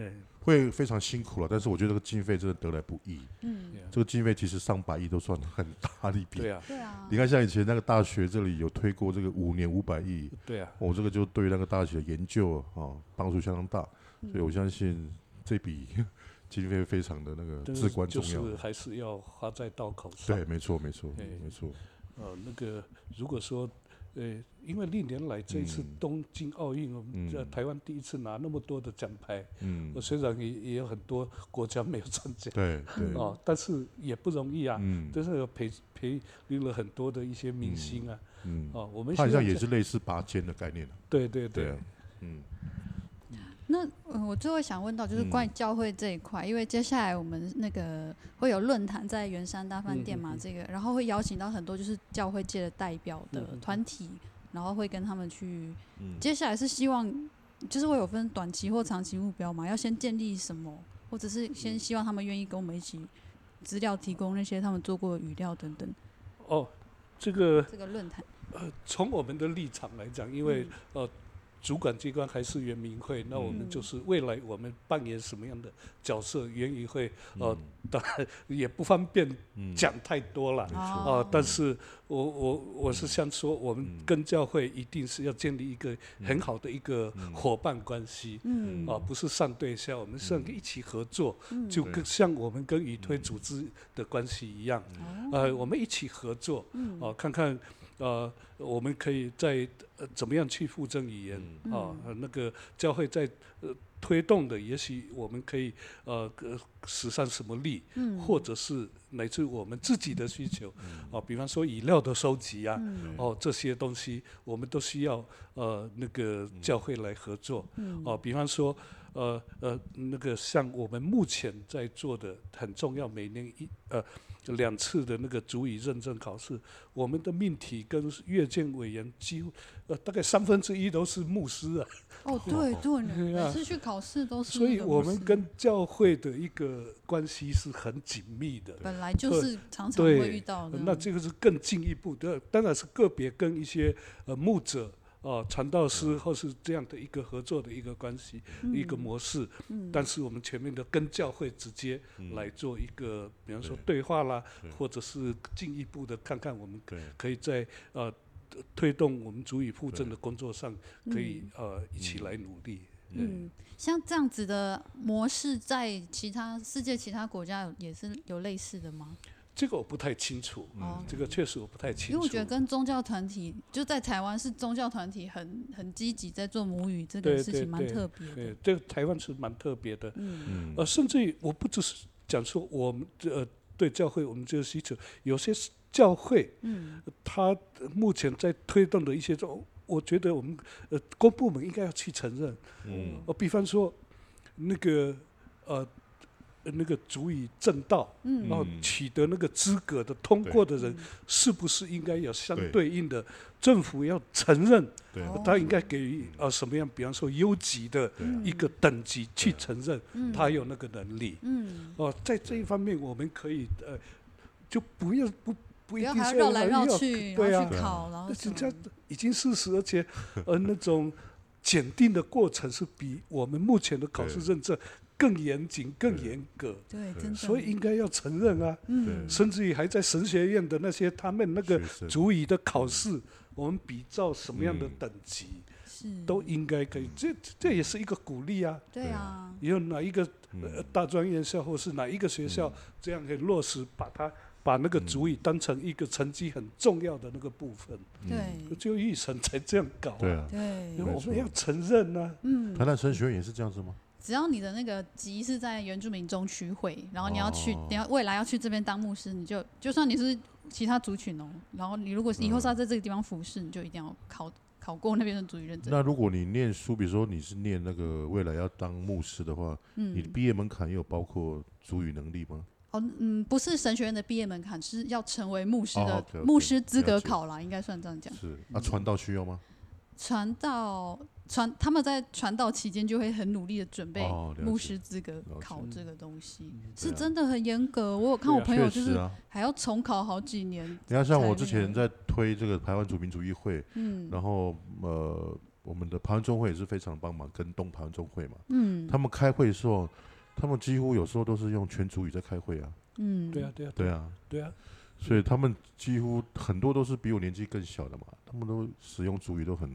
会非常辛苦了，但是我觉得这个经费真的得来不易。嗯，这个经费其实上百亿都算很大的一笔。对啊，对啊。你看，像以前那个大学这里有推过这个五年五百亿。对啊。我这个就对那个大学的研究啊帮助相当大，所以我相信这笔 *laughs* 经费非常的那个至关重要。就是还是要花在刀口上。对，没错，没错，没错。呃，那个如果说。对，因为历年来这一次东京奥运，我们在台湾第一次拿那么多的奖牌。嗯，我虽然也也有很多国家没有参加。对对。哦，但是也不容易啊。嗯。但是有培培育了很多的一些明星啊。嗯。哦，我们。现在也是类似拔尖的概念。对对对。嗯。那呃，我最后想问到，就是关于教会这一块，嗯、因为接下来我们那个会有论坛在圆山大饭店嘛，嗯、这个，然后会邀请到很多就是教会界的代表的团体，嗯、然后会跟他们去。嗯、接下来是希望，就是会有分短期或长期目标嘛，要先建立什么，或者是先希望他们愿意跟我们一起资料提供那些他们做过的语料等等。哦，这个这个论坛，呃，从我们的立场来讲，因为、嗯、呃。主管机关还是原民会，那我们就是未来我们扮演什么样的角色？原民会，呃，当然也不方便讲太多了，啊，但是我我我是想说，我们跟教会一定是要建立一个很好的一个伙伴关系，啊，不是上对下，我们是一起合作，就跟像我们跟与推组织的关系一样，呃，我们一起合作，啊，看看。呃，我们可以在呃怎么样去附赠语言啊？那个教会在呃推动的，也许我们可以呃使上什么力，嗯、或者是乃至我们自己的需求，嗯、啊，比方说语料的收集啊，嗯、哦这些东西，我们都需要呃那个教会来合作，嗯、啊，比方说呃呃那个像我们目前在做的很重要，每年一呃。两次的那个足以认证考试，我们的命题跟阅卷委员几乎呃大概三分之一都是牧师啊。哦，对 *laughs* 对，每次去考试都是。所以我们跟教会的一个关系是很紧密的。本来就是常常会遇到的。那这个是更进一步的，当然是个别跟一些呃牧者。哦，传道师或是这样的一个合作的一个关系，嗯、一个模式。嗯、但是我们前面的跟教会直接来做一个，嗯、比方说对话啦，或者是进一步的看看我们可以在呃推动我们族语复振的工作上，可以呃一起来努力。嗯，像这样子的模式，在其他世界其他国家也是有类似的吗？这个我不太清楚，嗯，这个确实我不太清楚。因为我觉得跟宗教团体就在台湾是宗教团体很很积极在做母语这个事情，蛮特别的。对，这个台湾是蛮特别的。嗯，呃，甚至于我不只是讲说我们呃对教会我们这个需求，有些教会，嗯，他目前在推动的一些种，我觉得我们呃公部门应该要去承认。嗯，呃，比方说那个呃。那个足以证道，然后取得那个资格的通过的人，是不是应该有相对。应的？政府要承认？他应该给予啊什么样？比方说优级的一个等级去承认他有那个能力。哦，在这一方面我们可以呃，就不要不不一定要绕来绕去，对啊，然后人家已经事实，而且呃那种检定的过程是比我们目前的考试认证。更严谨、更严格，对，真的，所以应该要承认啊。嗯，甚至于还在神学院的那些他们那个主语的考试，我们比照什么样的等级，是都应该可以。这这也是一个鼓励啊。对啊。有哪一个大专院校或是哪一个学校这样可以落实，把它把那个主语当成一个成绩很重要的那个部分。对。就育成才这样搞。对啊。对。我们要承认呢。嗯。台南神学院也是这样子吗？只要你的那个籍是在原住民中区会，然后你要去，你要未来要去这边当牧师，你就就算你是其他族群哦，然后你如果以后是要在这个地方服侍，你就一定要考考过那边的族语认证。那如果你念书，比如说你是念那个未来要当牧师的话，嗯，你的毕业门槛也有包括族语能力吗？哦，嗯，不是神学院的毕业门槛，是要成为牧师的牧师资格考啦，应该算这样讲。是，那传道需要吗？传道。传他们在传道期间就会很努力的准备牧师资格考这个东西，是真的很严格。我有看我朋友就是还要重考好几年。你看，像我之前在推这个台湾主民主义会，嗯，然后呃，我们的台湾中会也是非常帮忙，跟东台湾中会嘛，嗯，他们开会的时候，他们几乎有时候都是用全族语在开会啊，嗯，对啊，对啊，对啊，对啊，所以他们几乎很多都是比我年纪更小的嘛，他们都使用族语都很。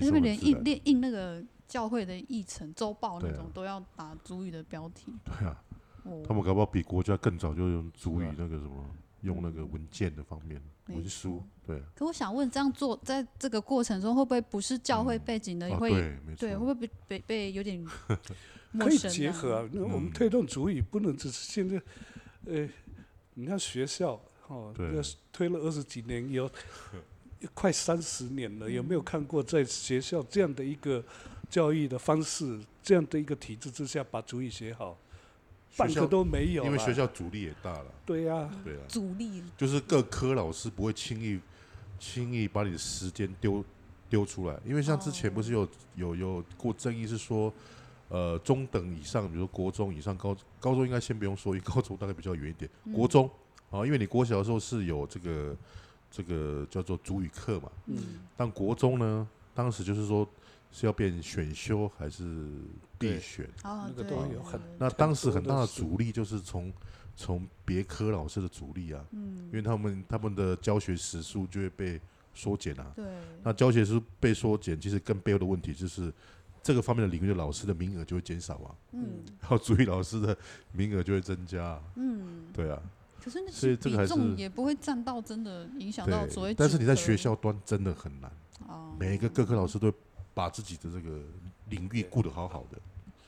因为连印印印那个教会的议程周报那种都要打主语的标题。对啊，他们搞不好比国家更早就用主语那个什么，用那个文件的方面文书。对。可我想问，这样做在这个过程中，会不会不是教会背景的也会？对，会不会被被被有点 *laughs* 可以结合啊？那我们推动主语不能只是现在，呃，你看学校哦，要推了二十几年有。快三十年了，有没有看过在学校这样的一个教育的方式，这样的一个体制之下，把主语写好，半个都没有。因为学校阻力也大了。对呀、啊，对啊。阻力。就是各科老师不会轻易轻易把你的时间丢丢出来，因为像之前不是有有有过争议是说，呃，中等以上，比如说国中以上，高高中应该先不用说，因为高中大概比较远一点，国中啊，因为你国小的时候是有这个这个叫做主语课嘛，嗯，但国中呢，当时就是说。是要变选修还是必选？那个都有很。那当时很大的阻力就是从从别科老师的阻力啊，嗯，因为他们他们的教学时数就会被缩减啊。对。那教学时数被缩减，其实更背后的问题就是这个方面的领域的老师的名额就会减少啊。嗯。然后主语老师的名额就会增加啊。嗯。对啊。可是那所以这个还是也不会占到真的影响到所谓。但是你在学校端真的很难。哦。每一个各科老师都。把自己的这个领域顾得好好的，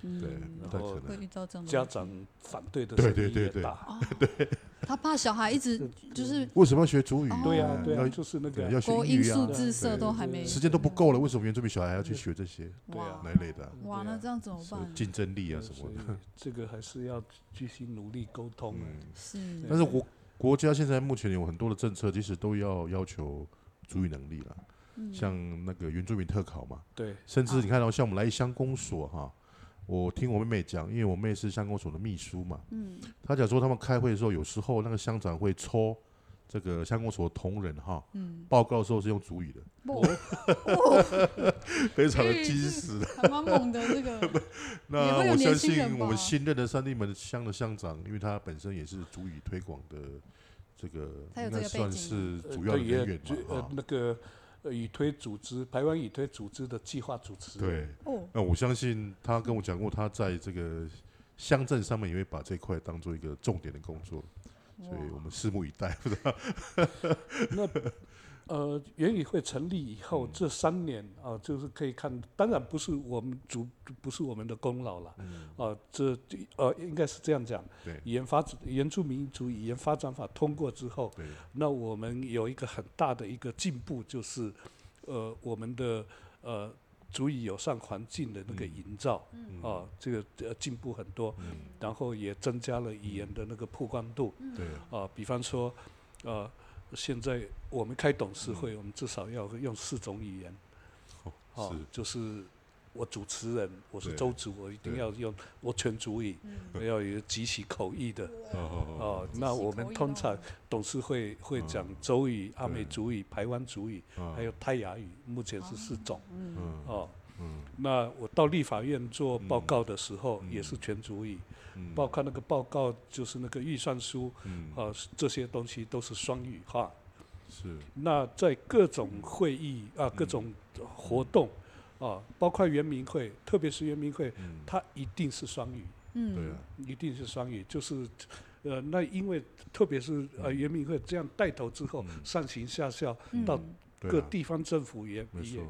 对，不太可能。家长反对的对对对对，*laughs* 对，他怕小孩一直就是为什么要学主语？对呀对呀，就是那个要学国音数字社都还没，时间都不够了，为什么原住民小孩要去学这些？对啊，那一类的？哇，那这样怎么办？竞争力啊什么的，这个还是要继续努力沟通。是，但是国国家现在目前有很多的政策，其实都要要求主语能力了。像那个原住民特考嘛，对，甚至你看到像我们来乡公所哈，我听我妹妹讲，因为我妹是乡公所的秘书嘛，嗯，她讲说他们开会的时候，有时候那个乡长会抽这个乡公所的同仁哈，嗯，报告的时候是用主语的，*laughs* 非常的及时的，*laughs* 还蛮猛的这个。*laughs* 那我相信我们新任的三地门乡的乡长，因为他本身也是主语推广的这个，应该算是主要的人员嘛，那个。语推组织，台湾以推组织的计划主持。对，那我相信他跟我讲过，他在这个乡镇上面也会把这块当做一个重点的工作，所以我们拭目以待。*laughs* 那。呃，原语会成立以后这三年啊，就是可以看，当然不是我们主，不是我们的功劳了。嗯。啊，这呃，应该是这样讲。对。语言发展，原住民族语言发展法通过之后，对。那我们有一个很大的一个进步，就是呃，我们的呃，足以友善环境的那个营造，嗯。啊，这个呃进步很多。嗯。然后也增加了语言的那个曝光度。对。啊，比方说，呃。现在我们开董事会，我们至少要用四种语言，哦，就是我主持人，我是周主，我一定要用我全主语，要有极其口译的，哦，那我们通常董事会会讲周语、阿美族语、台湾族语，还有泰雅语，目前是四种，哦，那我到立法院做报告的时候，也是全族语。包括那个报告，就是那个预算书，啊，这些东西都是双语哈。是。那在各种会议啊，各种活动，啊，包括圆明会，特别是圆明会，它一定是双语。嗯。对啊。一定是双语，就是，呃，那因为特别是呃原民会这样带头之后，上行下效，到各地方政府也也，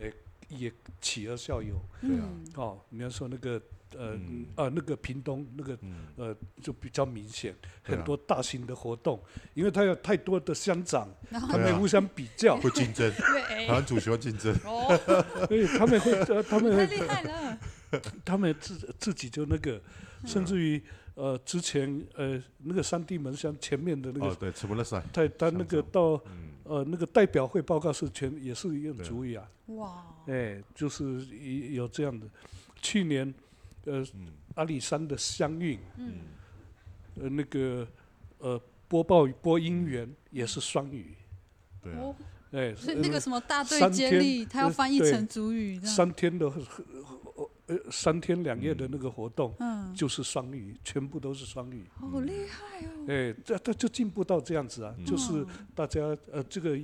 诶，也起而效尤。对啊。哦，你要说那个。呃、嗯、啊，那个屏东那个、嗯、呃，就比较明显，很多大型的活动，啊、因为他有太多的乡长，他们互相比较，会竞争，*laughs* 台湾主喜欢竞争，*laughs* 所以他们会，呃、他们会，太厉害了，*laughs* 他们自自己就那个，甚至于呃，之前呃，那个三地门乡前面的那个，哦、对，什么了他他那个到、嗯、呃那个代表会报告是全也是用主语啊，哇，哎，就是有这样的，去年。呃，阿里山的相遇，嗯，呃，那个呃，播报播音员也是双语，对啊，哎，所以那个什么大队接力，他要翻译成主语，三天的呃三天两夜的那个活动，嗯，就是双语，全部都是双语，好厉害哦，哎，这他就进步到这样子啊，就是大家呃这个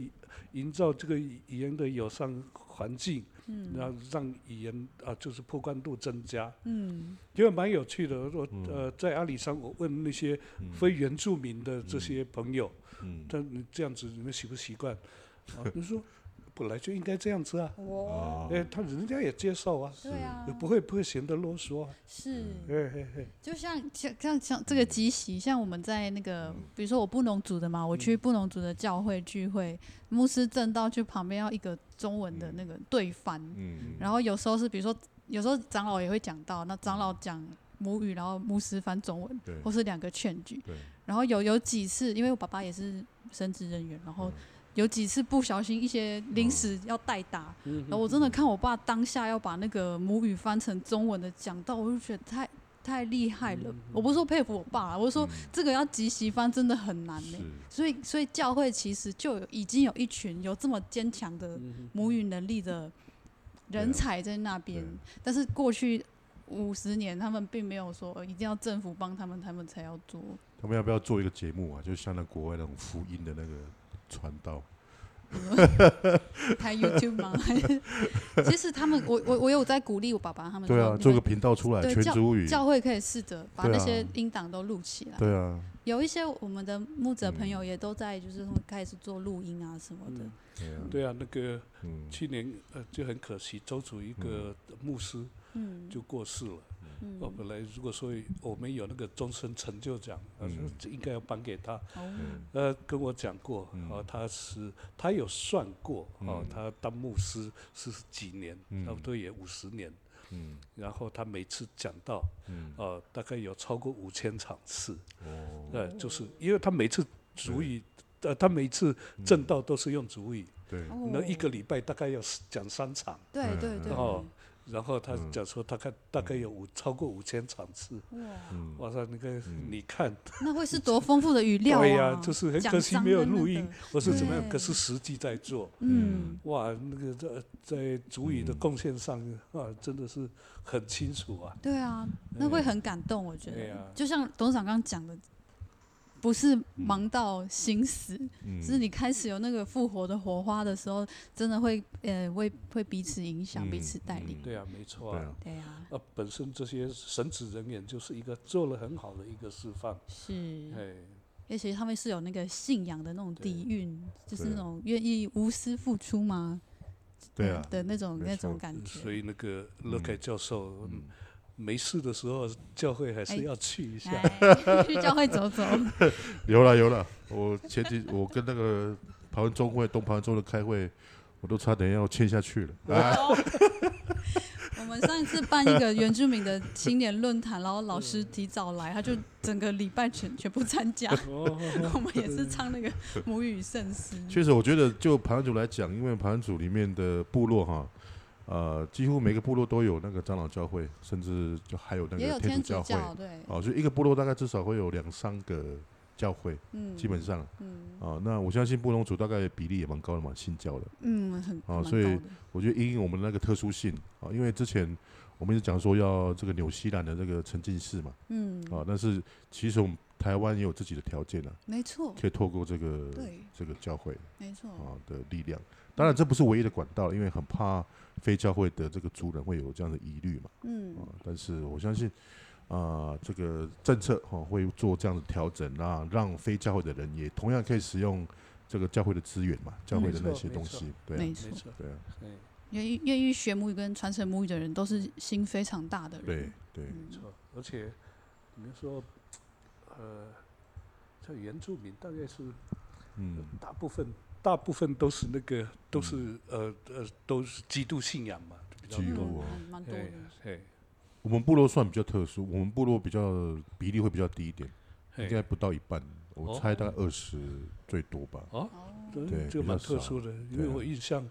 营造这个语言的友善环境。嗯，然后让语言啊，就是破关度增加。嗯，因为蛮有趣的。我呃，在阿里山，我问那些非原住民的这些朋友，嗯，但你这样子你们习不习惯？啊，*laughs* 你说本来就应该这样子啊。哦。哎，他人家也接受啊。对啊。不会不会显得啰嗦。是。嘿嘿嘿。就像像像像这个集习，像我们在那个，比如说我布农族的嘛，我去布农族的教会聚会，牧师正道去旁边要一个中文的那个对翻。嗯。然后有时候是比如说，有时候长老也会讲到，那长老讲母语，然后牧师翻中文，或是两个劝句。对。然后有有几次，因为我爸爸也是神职人员，然后。有几次不小心一些临时要代打，然后我真的看我爸当下要把那个母语翻成中文的讲到，我就觉得太太厉害了。我不是说佩服我爸，我是说这个要即席翻真的很难呢。所以所以教会其实就有已经有一群有这么坚强的母语能力的人才在那边，但是过去五十年他们并没有说一定要政府帮他们，他们才要做。他们要不要做一个节目啊？就像那国外那种福音的那个。传道，开 YouTube 吗？*laughs* 其实他们，我我我有在鼓励我爸爸他们。对啊，做个频道出来，全族语。教会可以试着把那些音档都录起来。对啊。有一些我们的牧者朋友也都在，就是开始做录音啊什么的。对啊，那个去年呃就很可惜，周主一个牧师就过世了。我本来如果说我们有那个终身成就奖，呃，应该要颁给他。呃，跟我讲过，哦，他是他有算过，哦，他当牧师是几年，差不多也五十年。然后他每次讲到，呃，大概有超过五千场次。呃，就是因为他每次主语，呃，他每次正道都是用主语。对。那一个礼拜大概要讲三场。对对对。哦。然后他讲说，他看大概有五超过五千场次。哇！哇塞，那个你看，那会是多丰富的语料啊！对呀，就是很可惜没有录音，我是怎么样？可是实际在做。嗯。哇，那个在在主语的贡献上啊，真的是很清楚啊。对啊，那会很感动，我觉得。就像董事长刚刚讲的。不是忙到心死，嗯、是你开始有那个复活的火花的时候，真的会呃会会彼此影响，嗯、彼此带领。对啊，没错啊。对啊。啊，本身这些神职人员就是一个做了很好的一个示范。是。哎，而且他们是有那个信仰的那种底蕴，就是那种愿意无私付出吗？对啊。的那种那种感觉。所以那个乐凯教授。嗯嗯没事的时候，教会还是要去一下，去教会走走。*laughs* 有了有了，我前几我跟那个台湾中会东台湾中的开会，我都差点要签下去了。*laughs* 我们上一次办一个原住民的青年论坛，然后老师提早来，他就整个礼拜全全部参加。*laughs* 我们也是唱那个母语圣诗。确实，我觉得就排湾族来讲，因为排湾族里面的部落哈。呃，几乎每个部落都有那个长老教会，甚至就还有那个天主教会。对。哦，就一个部落大概至少会有两三个教会。嗯。基本上。嗯。啊，那我相信布农族大概比例也蛮高的嘛，信教的。嗯，很。啊，所以我觉得因我们那个特殊性啊，因为之前我们一直讲说要这个纽西兰的这个沉浸式嘛。嗯。啊，但是其实我们台湾也有自己的条件啊。没错。可以透过这个这个教会。没错。啊的力量，当然这不是唯一的管道，因为很怕。非教会的这个族人会有这样的疑虑嘛？嗯，啊，但是我相信，啊，这个政策哈会做这样的调整啊，让非教会的人也同样可以使用这个教会的资源嘛，教会的那些东西，对，没错，对啊，愿意愿意学母语跟传承母语的人都是心非常大的人，对对，没错，而且你说，呃，在原住民大概是，嗯，大部分。大部分都是那个，都是、嗯、呃呃，都是基督信仰嘛，比较多。蛮多的。嘿，我们部落算比较特殊，我们部落比较比例会比较低一点，应该不到一半，我猜大概二十最多吧。哦，对，这个蛮特殊的，因为我印象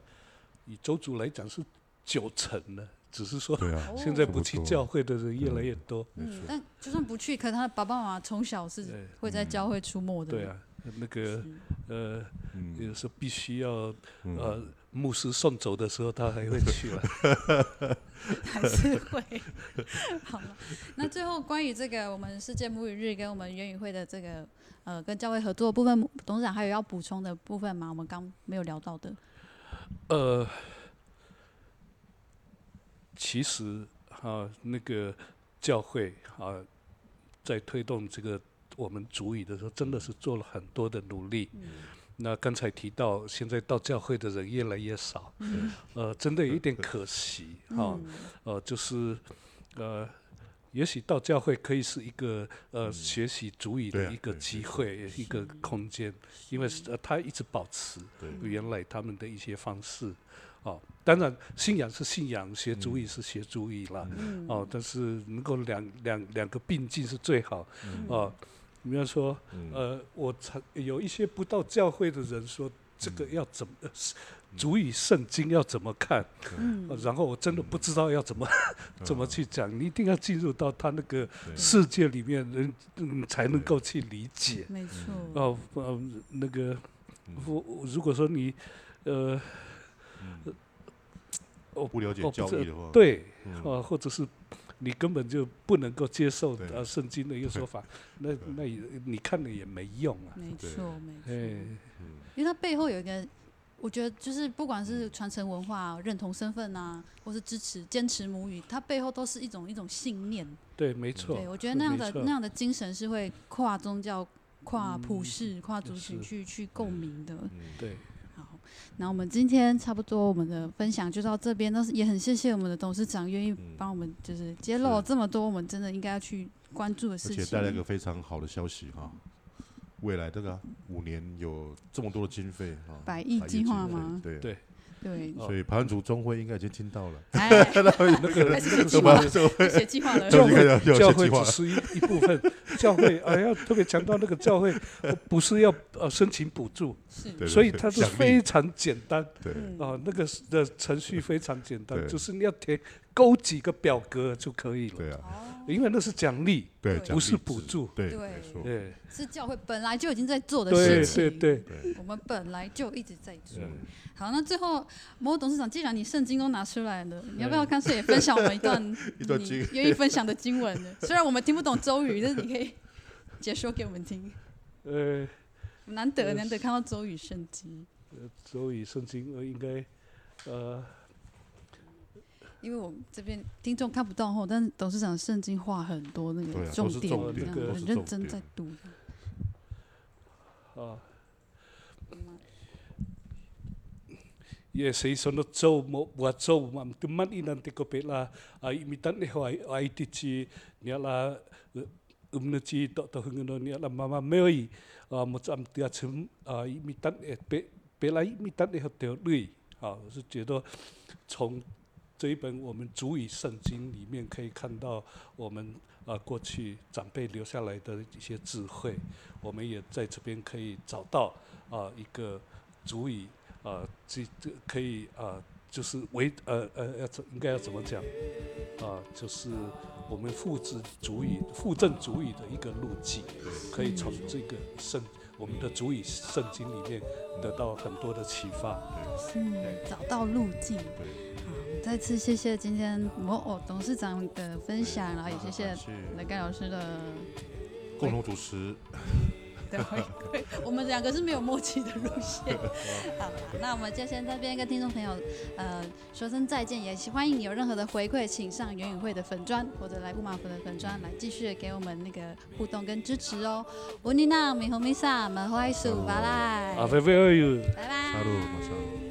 以周族来讲是九成的，只是说现在不去教会的人越来越多。嗯，但就算不去，可能他爸爸妈妈从小是会在教会出没的。对啊。那个呃，有时候必须要呃牧师送走的时候，他还会去了，*laughs* 还是会。*laughs* 好了，那最后关于这个我们世界母语日跟我们原语会的这个呃跟教会合作的部分，董事长还有要补充的部分吗？我们刚没有聊到的。呃，其实啊，那个教会啊，在推动这个。我们主语的时候，真的是做了很多的努力。那刚才提到，现在到教会的人越来越少，嗯、呃，真的有一点可惜哈。呃，就是呃，也许到教会可以是一个呃、嗯、学习主语的一个机会，一个空间，因为呃他一直保持原来他们的一些方式。哦，当然信仰是信仰，学主语是学主语啦。嗯、哦，但是能够两两两个并进是最好。嗯、哦。比方说，呃，我曾有一些不到教会的人说，这个要怎么，主语圣经要怎么看？嗯，然后我真的不知道要怎么怎么去讲。你一定要进入到他那个世界里面，人嗯才能够去理解。没错。哦，呃，那个，我如果说你，呃，我不了解教义的话，对，啊，或者是。你根本就不能够接受呃圣经的一个说法，那那也你看了也没用啊。没错，没错。因为它背后有一个，我觉得就是不管是传承文化、认同身份啊，或是支持、坚持母语，它背后都是一种一种信念。对，没错。对，我觉得那样的那样的精神是会跨宗教、跨普世、跨族群去去共鸣的。对。那我们今天差不多，我们的分享就到这边。但是也很谢谢我们的董事长愿意帮我们，就是揭露这么多我们真的应该要去关注的事情。而且带来一个非常好的消息哈，未来这个五年有这么多的经费啊，百亿计划吗？对对。对，所以排湾族中会应该已经听到了。哎，*laughs* 那个。*laughs* 教会教会只是一一部分，教会啊要特别强调那个教会不是要呃申请补助，所以它是非常简单。对，啊，那个的程序非常简单，就是你要填勾几个表格就可以了。对啊，因为那是奖励，对，不是补助。对，没错。对，是教会本来就已经在做的事情。对对对，我们本来就一直在做。好，那最后，某董事长，既然你圣经都拿出来了，你要不要干脆也分享我们一段 *laughs* 一段经愿意分享的经文呢？*laughs* 虽然我们听不懂周语，但是你可以解说给我们听。呃，难得难得看到周语圣经。呃，周语圣经，我应该呃，因为我这边听众看不到后，但是董事长圣经话很多那个重点，这样很认真在读。啊。也是说那做么我做嘛，都蛮伊那这个别啦，啊，伊米当你话啊，伊地区你啦，我们去到到很多你啦，妈妈没有伊，啊，么子俺第二次啊，伊米当诶别别来伊米当诶这一本我们主语圣经里面可以看到我们啊过去长辈留下来的一些智慧，我们也在这边可以找到啊一个主语。啊，这这可以啊，就是为呃呃要怎应该要怎么讲啊？就是我们复制主语、复正主语的一个路径，可以从这个圣我们的主语圣经里面得到很多的启发。嗯，找到路径。好，再次谢谢今天某偶董事长的分享，然后也谢谢雷盖老师的共同主持。对，我们两个是没有默契的路线。*laughs* 好，那我们就先在这边跟听众朋友呃说声再见，也欢迎你有任何的回馈，请上元宇会的粉砖或者来乌马粉的粉砖来继续给我们那个互动跟支持哦。乌尼娜米红米萨，们欢迎苏巴来。啊，菲菲，拜拜。